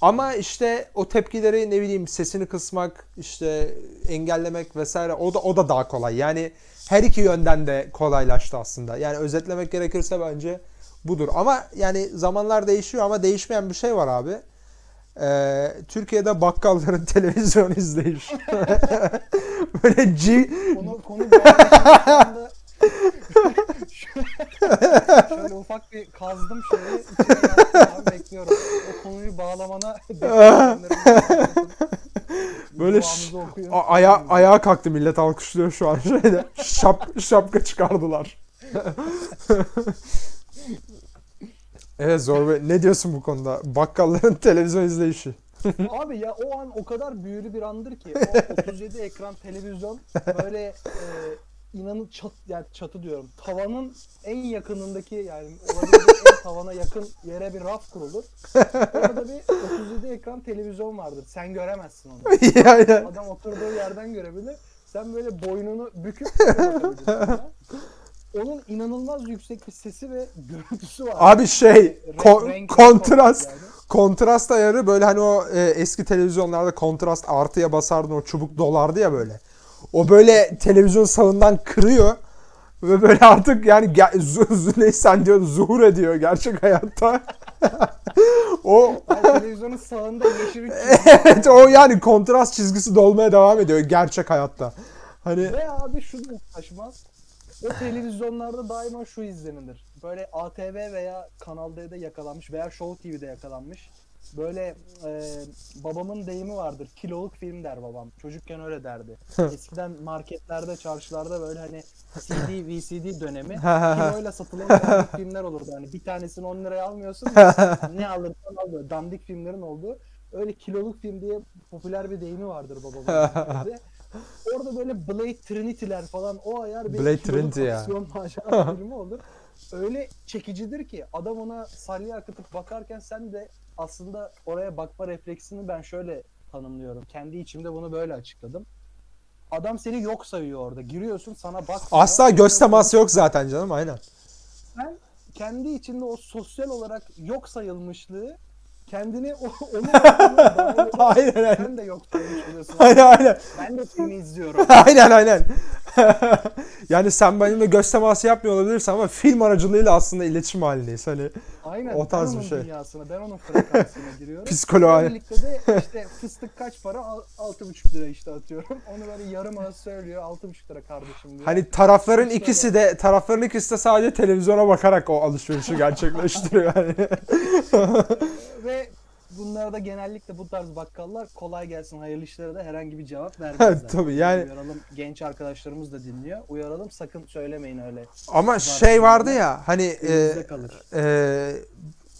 Ama işte o tepkileri ne bileyim sesini kısmak, işte engellemek vesaire o da o da daha kolay. Yani her iki yönden de kolaylaştı aslında. Yani özetlemek gerekirse bence budur. Ama yani zamanlar değişiyor ama değişmeyen bir şey var abi. Ee, Türkiye'de bakkalların (laughs) televizyon izleyişi. (laughs) Böyle G, Konu, konu (laughs) şöyle ufak bir kazdım şöyle abi bekliyorum. O konuyu bağlamana Böyle aya, ayağa kalktı millet alkışlıyor şu an şeyde. Şap, şapka çıkardılar. Evet Zor Bey ne diyorsun bu konuda? Bakkalların (laughs) televizyon izleyişi. Abi ya o an o kadar büyülü bir andır ki o (laughs) 37 ekran televizyon böyle e, inanın çat yani çatı diyorum. Tavanın en yakınındaki yani olabilecek en tavana yakın yere bir raf kurulur. Orada bir 37 ekran televizyon vardır. Sen göremezsin onu. (laughs) yani, Adam oturduğu yerden görebilir. Sen böyle boynunu büküp bakabilirsin. Onun inanılmaz yüksek bir sesi ve görüntüsü var. abi şey ko- renk- kontrast yani. kontrast ayarı böyle hani o e, eski televizyonlarda kontrast artıya basardın o çubuk dolardı ya böyle. O böyle televizyon sağından kırıyor ve böyle artık yani ge- zu- zu- ne sen diyor zuhur ediyor gerçek hayatta. (laughs) o Yani televizyonun sağında yeşil (laughs) evet o yani kontrast çizgisi dolmaya devam ediyor gerçek hayatta. Hani Ve abi şu da O televizyonlarda daima şu izlenilir. Böyle ATV veya Kanal D'de yakalanmış veya Show TV'de yakalanmış. Böyle e, babamın deyimi vardır. Kiloluk film der babam. Çocukken öyle derdi. Eskiden marketlerde, çarşılarda böyle hani (laughs) CD, VCD dönemi kiloyla satılan (laughs) dandik filmler olurdu. Hani bir tanesini 10 liraya almıyorsun. (laughs) ne alırsan al böyle dandik filmlerin olduğu. Öyle kiloluk film diye popüler bir deyimi vardır babamın. Orada böyle Blade Trinity'ler falan o ayar bir Blade Trinity ya. aksiyon filmi (laughs) olur. Öyle çekicidir ki adam ona salya akıtıp bakarken sen de aslında oraya bakma refleksini ben şöyle tanımlıyorum. Kendi içimde bunu böyle açıkladım. Adam seni yok sayıyor orada. Giriyorsun sana bak. asla göz teması yok zaten canım aynen. Sen kendi içinde o sosyal olarak yok sayılmışlığı kendini o, onun (laughs) Aynen aynen. sen de yok oluyorsun. Aynen aynen. Ben de seni izliyorum. (laughs) aynen aynen. (laughs) yani sen benimle göz teması yapmıyor olabilirsin ama film aracılığıyla aslında iletişim halindeyiz. Hani Aynen. O tarz bir şey. dünyasına, ben onun frekansına giriyorum. (laughs) Psikoloğa- Birlikte de işte fıstık kaç para? Al- Altı buçuk lira işte atıyorum. (laughs) Onu böyle yarım ağız söylüyor. Altı buçuk lira kardeşim diyor. hani tarafların İşte ikisi de tarafların ikisi de sadece televizyona bakarak o alışverişi gerçekleştiriyor yani. (laughs) Ve bunlarda genellikle bu tarz bakkallar kolay gelsin hayırlı işlere de herhangi bir cevap (laughs) vermezler. Tabii, yani- Uyaralım genç arkadaşlarımız da dinliyor. Uyaralım sakın söylemeyin öyle. Ama şey vardı ya hani e, kalır. e,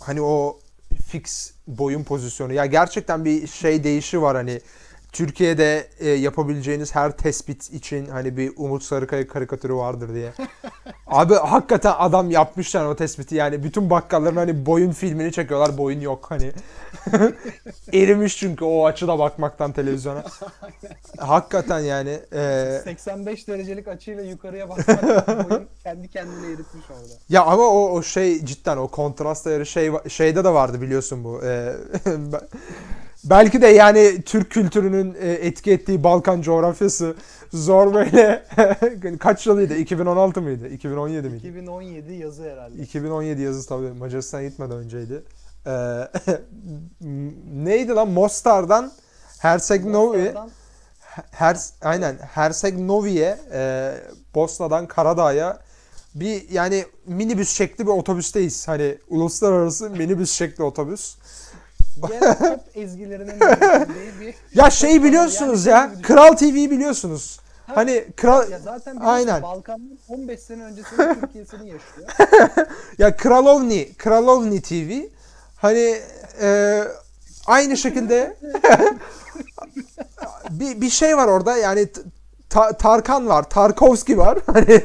hani o fix boyun pozisyonu ya gerçekten bir şey değişi var hani Türkiye'de e, yapabileceğiniz her tespit için hani bir Umut Sarıkaya karikatürü vardır diye. (laughs) Abi hakikaten adam yapmış yani o tespiti yani bütün bakkalların hani boyun filmini çekiyorlar boyun yok hani. (laughs) Erimiş çünkü o açıda bakmaktan televizyona. hakikaten yani e, 85 derecelik açıyla yukarıya bakmak boyun kendi kendine eritmiş orada. Ya ama o, o şey cidden o kontrast ayarı şey şeyde de vardı biliyorsun bu. (laughs) Be- (laughs) belki de yani Türk kültürünün e, etki ettiği Balkan coğrafyası zor böyle (laughs) kaç yılıydı? 2016 mıydı? 2017 miydi? 2017 yazı herhalde. 2017 yazısı tabii Macaristan gitmeden önceydi. Ee, (laughs) neydi lan Mostar'dan Herseg Novi Mostar'dan her aynen Herseg Novi'ye e, Bosna'dan Karadağ'a bir yani minibüs şekli bir otobüsteyiz. Hani uluslararası minibüs şekli otobüs. Genel (laughs) ezgilerinin bir Ya şey biliyorsunuz Yani ya. Kral TV'yi biliyorsunuz. Ha, Hani kral Ya zaten Aynen. Balkanların 15 sene öncesinin (laughs) Türkiye'sini yaşıyor. ya Kralovni, Kralovni TV. Hani e, aynı şekilde (laughs) bir, bir şey var orada yani Ta- Tarkan var, Tarkovski var. Hani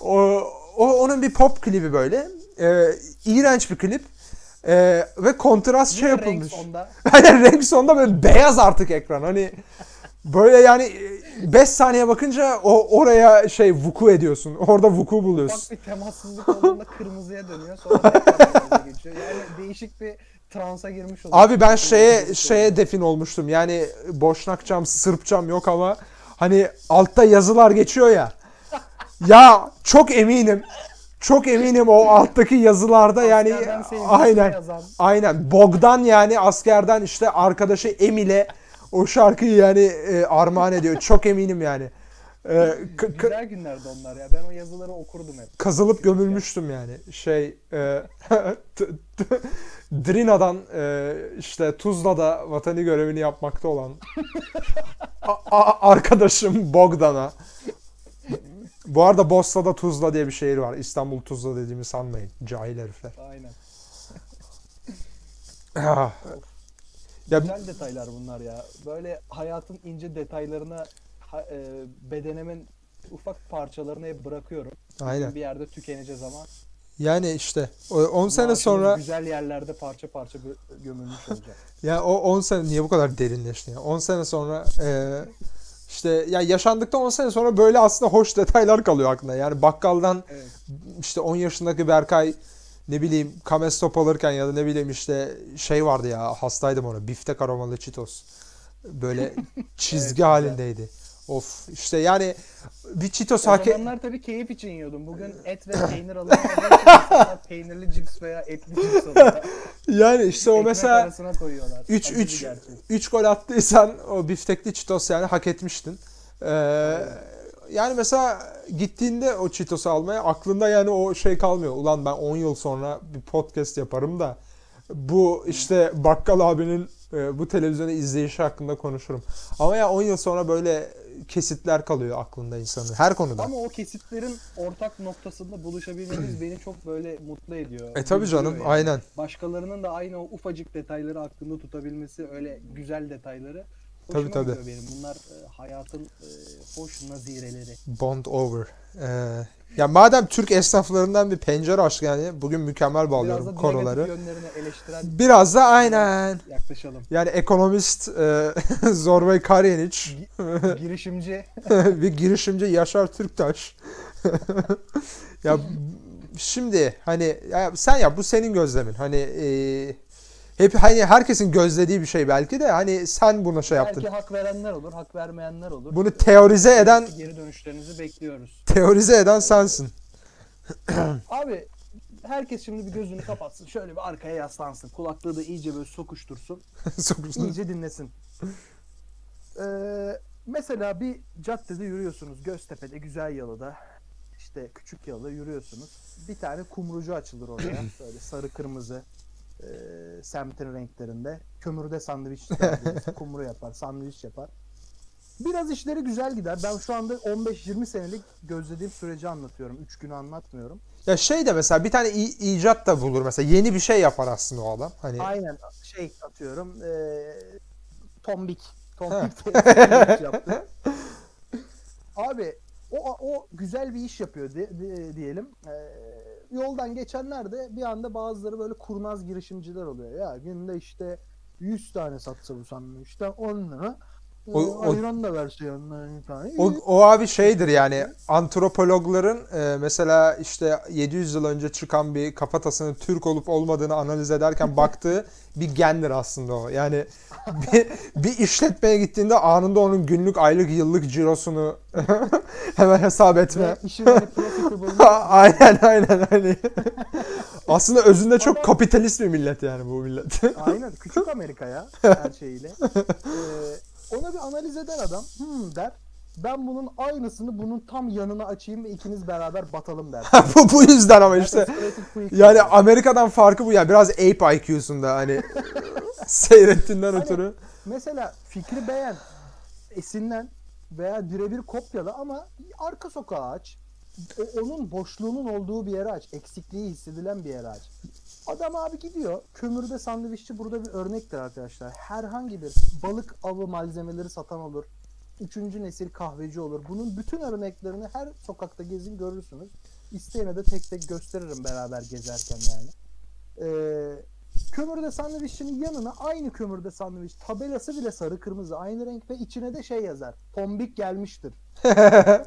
o, o onun bir pop klibi böyle. Ee, iğrenç bir klip. Ee, ve kontrast şey Yine renk yapılmış. sonda. (laughs) Aynen renk sonunda böyle beyaz artık ekran. Hani böyle yani 5 saniye bakınca o oraya şey vuku ediyorsun. Orada vuku buluyorsun. Ufak bir temassızlık olduğunda kırmızıya dönüyor. Sonra tekrar (laughs) geçiyor. Yani değişik bir transa girmiş oluyor. Abi ben şeye şeye defin olmuştum. Yani Boşnakçam, Sırpçam yok ama hani altta yazılar geçiyor ya. Ya çok eminim. Çok eminim o alttaki yazılarda yani aynen aynen Bogdan yani askerden işte arkadaşı Emil'e o şarkıyı yani e, armağan ediyor. Çok eminim yani. E, k- Güzel günlerdi onlar ya. Ben o yazıları okurdum hep. kazılıp gömülmüştüm yani. Şey e, (laughs) Drina'dan e, işte Tuzla'da vatani görevini yapmakta olan (laughs) arkadaşım Bogdan'a. Bu arada Bosna'da Tuzla diye bir şehir var. İstanbul Tuzla dediğimi sanmayın. Cahil herifler. Aynen. Ah. Ya Güzel detaylar bunlar ya. Böyle hayatın ince detaylarına ha- e, bedenimin ufak parçalarını hep bırakıyorum. aynen. Bir yerde tükeneceğiz ama. Yani işte o 10 sene maaşımız sonra Güzel yerlerde parça parça gö- gömülmüş olacak. (laughs) Ya o 10 sene niye bu kadar derinleşti ya? 10 sene sonra e, işte ya yaşandıktan 10 sene sonra böyle aslında hoş detaylar kalıyor aklına. Yani bakkaldan Evet. işte 10 yaşındaki Berkay ne bileyim kames top alırken ya da ne bileyim işte şey vardı ya hastaydım ona biftek aromalı Cheetos. Böyle (laughs) çizgi güzel. halindeydi. Of işte yani bir Cheetos hak e- zamanlar tabii keyif için yiyordum. Bugün et ve peynir insanlar (laughs) peynirli cips veya etli cips alıyor. yani işte o Ekmek mesela arasına koyuyorlar. 3 Acı bir 3 gerçek. 3 gol attıysan o biftekli Cheetos yani hak etmiştin. Ee, yani mesela gittiğinde o Cheetos'u almaya aklında yani o şey kalmıyor. Ulan ben 10 yıl sonra bir podcast yaparım da bu işte bakkal abinin e, bu televizyonu izleyişi hakkında konuşurum. Ama ya 10 yıl sonra böyle kesitler kalıyor aklında insanın her konuda. Ama o kesitlerin ortak noktasında buluşabilmemiz (clears throat) beni çok böyle mutlu ediyor. E tabi canım yani. aynen. Başkalarının da aynı o ufacık detayları aklında tutabilmesi, öyle güzel detayları Tabii, hoşuma tabii. gidiyor benim. Bunlar e, hayatın e, hoş nazireleri. Bond over. Ee, ya madem Türk esnaflarından bir pencere açtık yani bugün mükemmel Biraz bağlıyorum da konuları. negatif yönlerini eleştiren Biraz da aynen. yaklaşalım. Yani ekonomist e, (laughs) Zorbay Karyeniç, (laughs) Girişimci (laughs) bir girişimci Yaşar Türktaş. ya şimdi hani ya sen ya bu senin gözlemin. Hani e, hep hani herkesin gözlediği bir şey belki de hani sen buna şey yaptın. belki hak verenler olur, hak vermeyenler olur. Bunu teorize eden Geri dönüşlerinizi bekliyoruz. teorize eden sensin. (clears throat) Abi herkes şimdi bir gözünü kapatsın. Şöyle bir arkaya yaslansın. Kulaklığı da iyice böyle sokuştursun. (laughs) Sokuştun. iyice dinlesin. Ee, mesela bir caddede yürüyorsunuz. Göztepe'de, Güzel Yalı'da. işte Küçük Yalı'da yürüyorsunuz. Bir tane kumrucu açılır oraya. (clears throat) Böyle sarı kırmızı e, semtin renklerinde. Kömürde sandviç yapar. (laughs) Kumru yapar, sandviç yapar. Biraz işleri güzel gider. Ben şu anda 15-20 senelik gözlediğim süreci anlatıyorum. 3 günü anlatmıyorum. Ya şey de mesela bir tane icat da bulur mesela yeni bir şey yapar aslında o adam. Hani Aynen şey atıyorum. E, tombik. Tombik (laughs) yaptı. (laughs) Abi o, o güzel bir iş yapıyor di- di- diyelim. Ee, yoldan geçenler de bir anda bazıları böyle kurnaz girişimciler oluyor. Ya günde işte 100 tane satsa bu sandviçten 10 lira. O- o- ayran da bir tane. O, o abi şeydir yani antropologların e, mesela işte 700 yıl önce çıkan bir kafatasının Türk olup olmadığını analiz ederken (laughs) baktığı bir gendir aslında o. Yani (laughs) bir, bir işletmeye gittiğinde anında onun günlük, aylık, yıllık cirosunu (laughs) hemen hesap etme. Hani aynen aynen hani. Aslında özünde çok kapitalist bir millet yani bu millet. Aynen küçük Amerika ya her şeyiyle. Ee, ona bir analiz eder adam. Hmm der. Ben bunun aynısını bunun tam yanına açayım ve ikiniz beraber batalım der. (laughs) bu, bu yüzden ama işte Yani Amerika'dan farkı bu ya. Biraz ape IQ'sunda hani (laughs) seyrettiğinden Hani- ötürü. Mesela fikri beğen, esinlen veya birebir kopyala ama arka sokağı aç. O, onun boşluğunun olduğu bir yere aç. Eksikliği hissedilen bir yere aç. Adam abi gidiyor. Kömürde sandviççi burada bir örnektir arkadaşlar. Herhangi bir balık avı malzemeleri satan olur. Üçüncü nesil kahveci olur. Bunun bütün örneklerini her sokakta gezin görürsünüz. İsteyene de tek tek gösteririm beraber gezerken yani. Ee, kömürde sandviççinin yanına aynı kömürde sandviç tabelası bile sarı kırmızı aynı renk ve içine de şey yazar. Tombik gelmiştir. (laughs)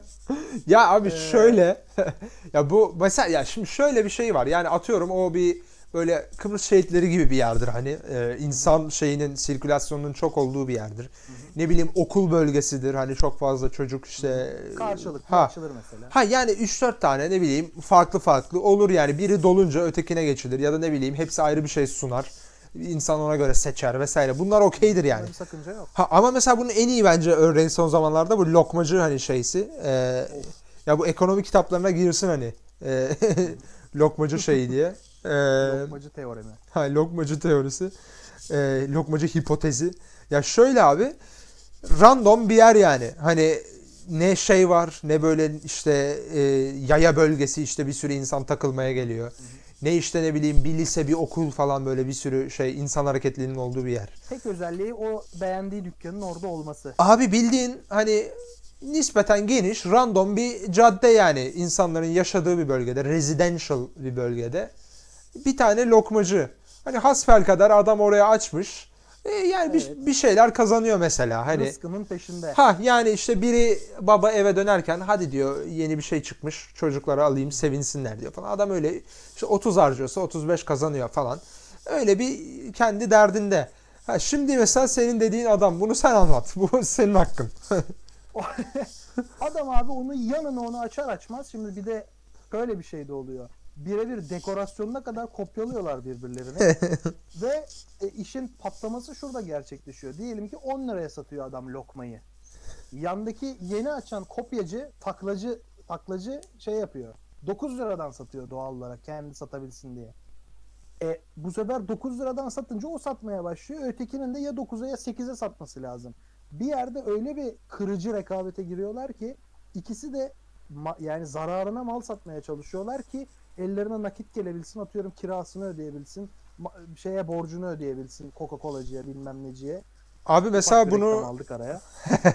Ya abi Ee, şöyle (laughs) ya bu mesela ya şimdi şöyle bir şey var. Yani atıyorum o bir böyle Kıbrıs şehitleri gibi bir yerdir hani e, insan şeyinin sirkülasyonunun çok olduğu bir yerdir. Ne bileyim okul bölgesidir. Hani çok fazla çocuk işte Karşılıklı ha açılır mesela. Ha yani 3-4 tane ne bileyim farklı farklı olur yani biri dolunca ötekine geçilir ya da ne bileyim hepsi ayrı bir şey sunar. İnsan ona göre seçer vesaire. Bunlar okeydir yani. Bir sakınca yok. Ha, ama mesela bunun en iyi bence örneği son zamanlarda bu lokmacı hani şeysi. Ee, ya bu ekonomi kitaplarına girsin hani. Ee, (laughs) lokmacı şeyi diye. Ee, Lokmacı teoremi. (laughs) ha, lokmacı teorisi. Ee, lokmacı hipotezi. Ya şöyle abi random bir yer yani. Hani ne şey var ne böyle işte e, yaya bölgesi işte bir sürü insan takılmaya geliyor. Ne işte ne bileyim bir lise bir okul falan böyle bir sürü şey insan hareketliliğinin olduğu bir yer. Tek özelliği o beğendiği dükkanın orada olması. Abi bildiğin hani nispeten geniş, random bir cadde yani insanların yaşadığı bir bölgede, residential bir bölgede. Bir tane lokmacı. Hani hasbel kadar adam oraya açmış. E, yani bir, Evet. bir şeyler kazanıyor mesela. Hani Rızkının peşinde. ha yani işte biri baba eve dönerken hadi diyor yeni bir şey çıkmış çocukları alayım sevinsinler diyor falan. Adam öyle işte 30 harcıyorsa 35 kazanıyor falan. Öyle bir kendi derdinde. Ha şimdi mesela senin dediğin adam bunu sen anlat. Bu (laughs) senin hakkın. (laughs) Adam abi onu yanına onu açar açmaz. Şimdi bir de şöyle bir şey de oluyor. Birebir dekorasyonuna kadar kopyalıyorlar birbirlerini. (laughs) Ve e, işin patlaması şurada gerçekleşiyor. Diyelim ki 10 liraya satıyor adam lokmayı. Yandaki yeni açan kopyacı, taklacı, taklacı şey yapıyor. 9 liradan satıyor doğal olarak kendi satabilsin diye. E, bu sefer 9 liradan satınca o satmaya başlıyor. Ötekinin de ya 9'a ya 8'e satması lazım. Bir yerde öyle bir kırıcı rekabete giriyorlar ki ikisi de yani zararına mal satmaya çalışıyorlar ki ellerine nakit gelebilsin atıyorum kirasını ödeyebilsin şeye borcunu ödeyebilsin Coca-Cola'cıya bilmem neciye. Abi mesela Ufak bunu aldık araya. (laughs)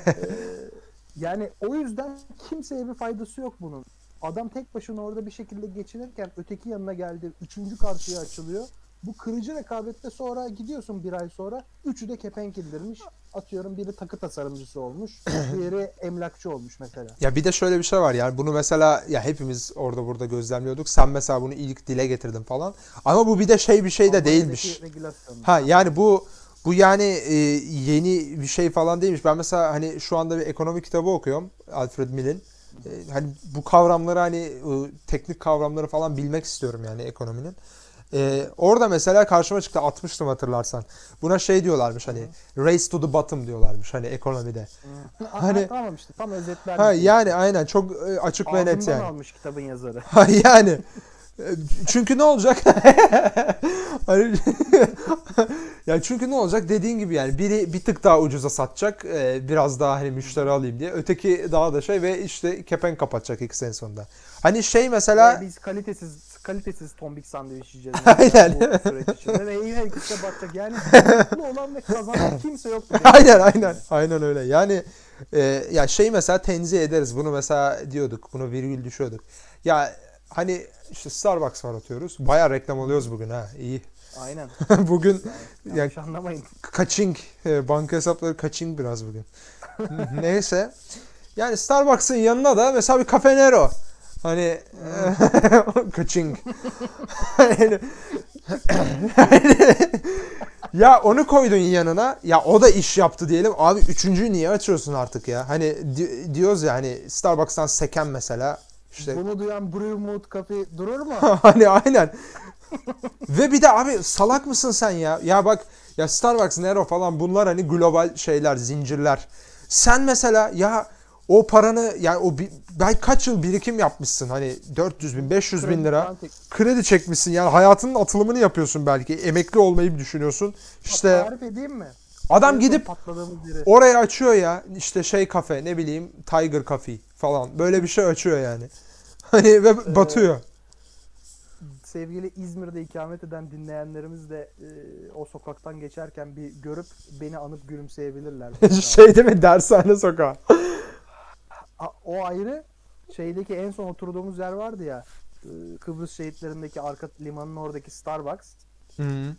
Ee, yani o yüzden kimseye bir faydası yok bunun. Adam tek başına orada bir şekilde geçinirken öteki yanına geldi. Üçüncü karşıya açılıyor. Bu kırıcı rekabette sonra gidiyorsun bir ay sonra. Üçü de kepenk indirmiş. Atıyorum biri takı tasarımcısı olmuş. (clears throat) diğeri emlakçı olmuş mesela. ya bir de şöyle bir şey var yani bunu mesela ya hepimiz orada burada gözlemliyorduk. Sen mesela bunu ilk dile getirdin falan. Ama bu bir de şey bir şey de değilmiş. Ha yani bu bu yani e, yeni bir şey falan değilmiş. Ben mesela hani şu anda bir ekonomi kitabı okuyorum Alfred Mill'in. E, hani bu kavramları hani e, teknik kavramları falan bilmek istiyorum yani ekonominin. E, orada mesela karşıma çıktı atmıştım hatırlarsan. Buna şey diyorlarmış hani race to the bottom diyorlarmış hani ekonomide. Hani- Ha, tamam işte tam özetler. Ha yani aynen çok e, açık ve net yani. almış kitabın yazarı. Ha yani E, çünkü ne olacak? (laughs) Hani- (laughs) ya çünkü ne olacak dediğin gibi yani biri bir tık daha ucuza satacak e, biraz daha hani müşteri alayım diye öteki daha da şey ve işte kepenk kapatacak iki sene sonunda. Hani şey mesela Ve biz kalitesiz kalitesiz tombik sandviç yiyeceğiz. (laughs) Aynen. Bu süreç içinde ve yine ikisi de batacak. Yani (laughs) mutlu olan ve kazanan kimse yok. (laughs) aynen aynen aynen öyle yani e, ya şey mesela tenzih ederiz bunu mesela diyorduk bunu virgül düşüyorduk ya hani işte Starbucks var atıyoruz baya reklam alıyoruz bugün ha iyi Aynen. bugün yani Yanlış anlamayın. kaçing e, banka hesapları kaçing biraz bugün. Neyse. Yani Starbucks'ın yanına da mesela bir Cafe Nero. Hani (laughs) kaçing. (laughs) Ya onu koydun yanına. Ya o da iş yaptı diyelim. Abi üçüncüyü niye açıyorsun artık ya? Hani di- diyoruz ya hani Starbucks'tan seken mesela. İşte Bunu duyan Brewmood Cafe durur mu? (laughs) hani aynen. Ve bir de abi salak mısın sen ya? Ya bak ya Starbucks, Nero falan bunlar hani global şeyler, zincirler. Sen mesela ya o paranı yani o bi- belki kaç yıl birikim yapmışsın hani 400 bin 500 bin lira Kredi- çekmişsin yani hayatının atılımını yapıyorsun belki emekli olmayı düşünüyorsun işte Tarif edeyim mi? adam gidip oraya açıyor ya işte şey kafe ne bileyim Tiger Coffee falan böyle bir şey açıyor yani (laughs) hani ve batıyor sevgili İzmir'de ikamet eden dinleyenlerimiz de e, o sokaktan geçerken bir görüp beni anıp gülümseyebilirler. (laughs) şey değil mi? Dershane sokağı. O ayrı. Şeydeki en son oturduğumuz yer vardı ya. e, Kıbrıs şehitlerindeki arka limanın oradaki Starbucks. Hı.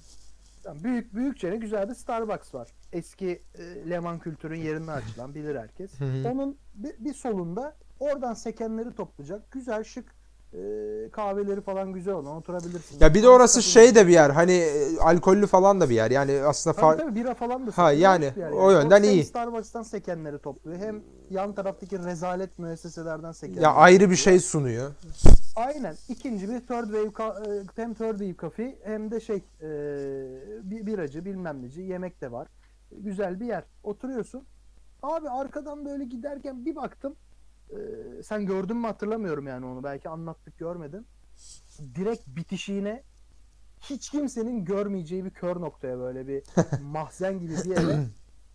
Yani büyük büyükçe ne güzel bir Starbucks var. Eski e, Leman kültürün yerine açılan bilir herkes. Hı hı. Onun bir, bir solunda oradan sekenleri toplayacak güzel şık e, kahveleri falan güzel olan oturabilirsin. Ya bir de orası şey de bir yer. Hani e, alkollü falan da bir yer. Yani aslında Tabii far- tabii bira falan da Ha, yani Hoş bir yer o yönden Hem iyi. Starbucks'tan sekenleri topluyor hem yan taraftaki rezalet müesseselerden sekenleri ya ayrı bir şey sunuyor. Aynen. İkinci bir third wave ka- e, hem third wave kafe hem de şey e, bir biracı bilmem neci yemek de var. Güzel bir yer. Oturuyorsun. Abi arkadan böyle giderken bir baktım. E, sen gördün mü hatırlamıyorum yani onu. Belki anlattık görmedin. Direkt bitişiğine hiç kimsenin görmeyeceği bir kör noktaya böyle bir (laughs) mahzen gibi bir yere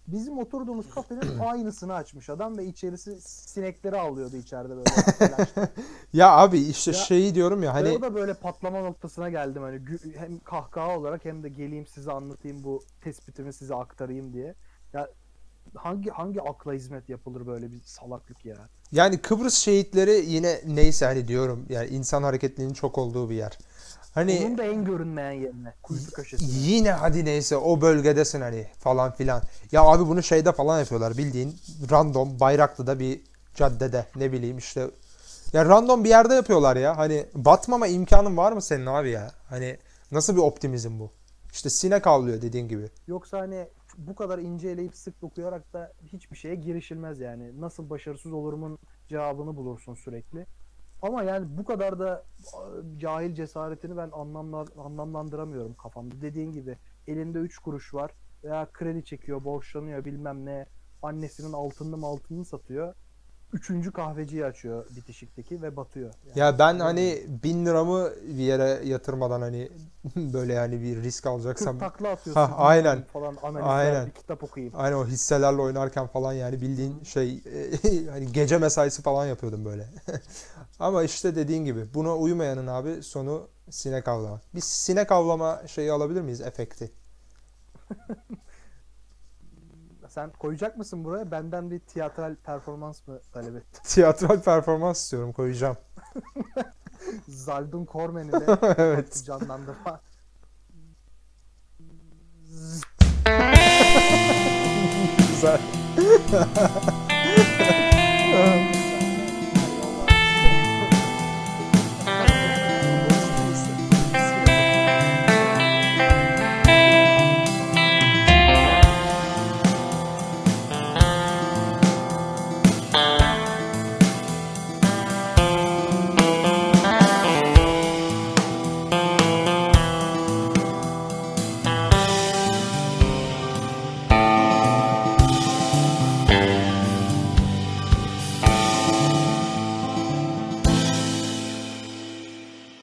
bizim oturduğumuz kafenin (clears throat) aynısını açmış adam ve içerisi sinekleri avlıyordu içeride böyle. (laughs) Ya abi işte Ya- şeyi diyorum ya Hani... Orada böyle patlama noktasına geldim hani hem kahkaha olarak hem de geleyim size anlatayım bu tespitimi size aktarayım diye. Ya hangi hangi akla hizmet yapılır böyle bir salaklık ya. yani Kıbrıs şehitleri yine neyse hani diyorum yani insan hareketliliğinin çok olduğu bir yer. Hani Onun da en görünmeyen yerine, kuytu köşesine. yine hadi neyse o bölgedesin hani falan filan. Ya abi bunu şeyde falan yapıyorlar bildiğin random Bayraklı'da bir caddede ne bileyim işte ya random bir yerde yapıyorlar ya. Hani batmama imkanın var mı senin abi ya? Hani nasıl bir optimizm bu? İşte sinek avlıyor dediğin gibi. Yoksa hani bu kadar ince eleyip sık dokuyarak da hiçbir şeye girişilmez yani. Nasıl başarısız olurumun cevabını bulursun sürekli. Ama yani bu kadar da cahil cesaretini ben anlamlandıramıyorum kafamda. Dediğin gibi elinde 3 kuruş var veya kredi çekiyor, borçlanıyor bilmem ne. Annesinin altınını mı altınını satıyor. Üçüncü kahveciyi açıyor bitişikteki ve batıyor. Yani Ya ben hani bin liramı bir yere yatırmadan hani (laughs) böyle yani bir risk alacaksam 40 takla atıyorsun. Ha, aynen. Falan analizler, Aynen. bir kitap okuyayım. Aynen o hisselerle oynarken falan yani bildiğin şey (laughs) hani gece mesaisi falan yapıyordum böyle. (laughs) Ama işte dediğin gibi buna uymayanın abi sonu sinek avlama. Biz sinek avlama şeyi alabilir miyiz efekti? Sen koyacak mısın buraya? Benden bir tiyatral performans mı talep ettin? (laughs) Tiyatral performans istiyorum koyacağım. (laughs) Zaldun Kormen'i de (laughs) evet. canlandırma. Güzel.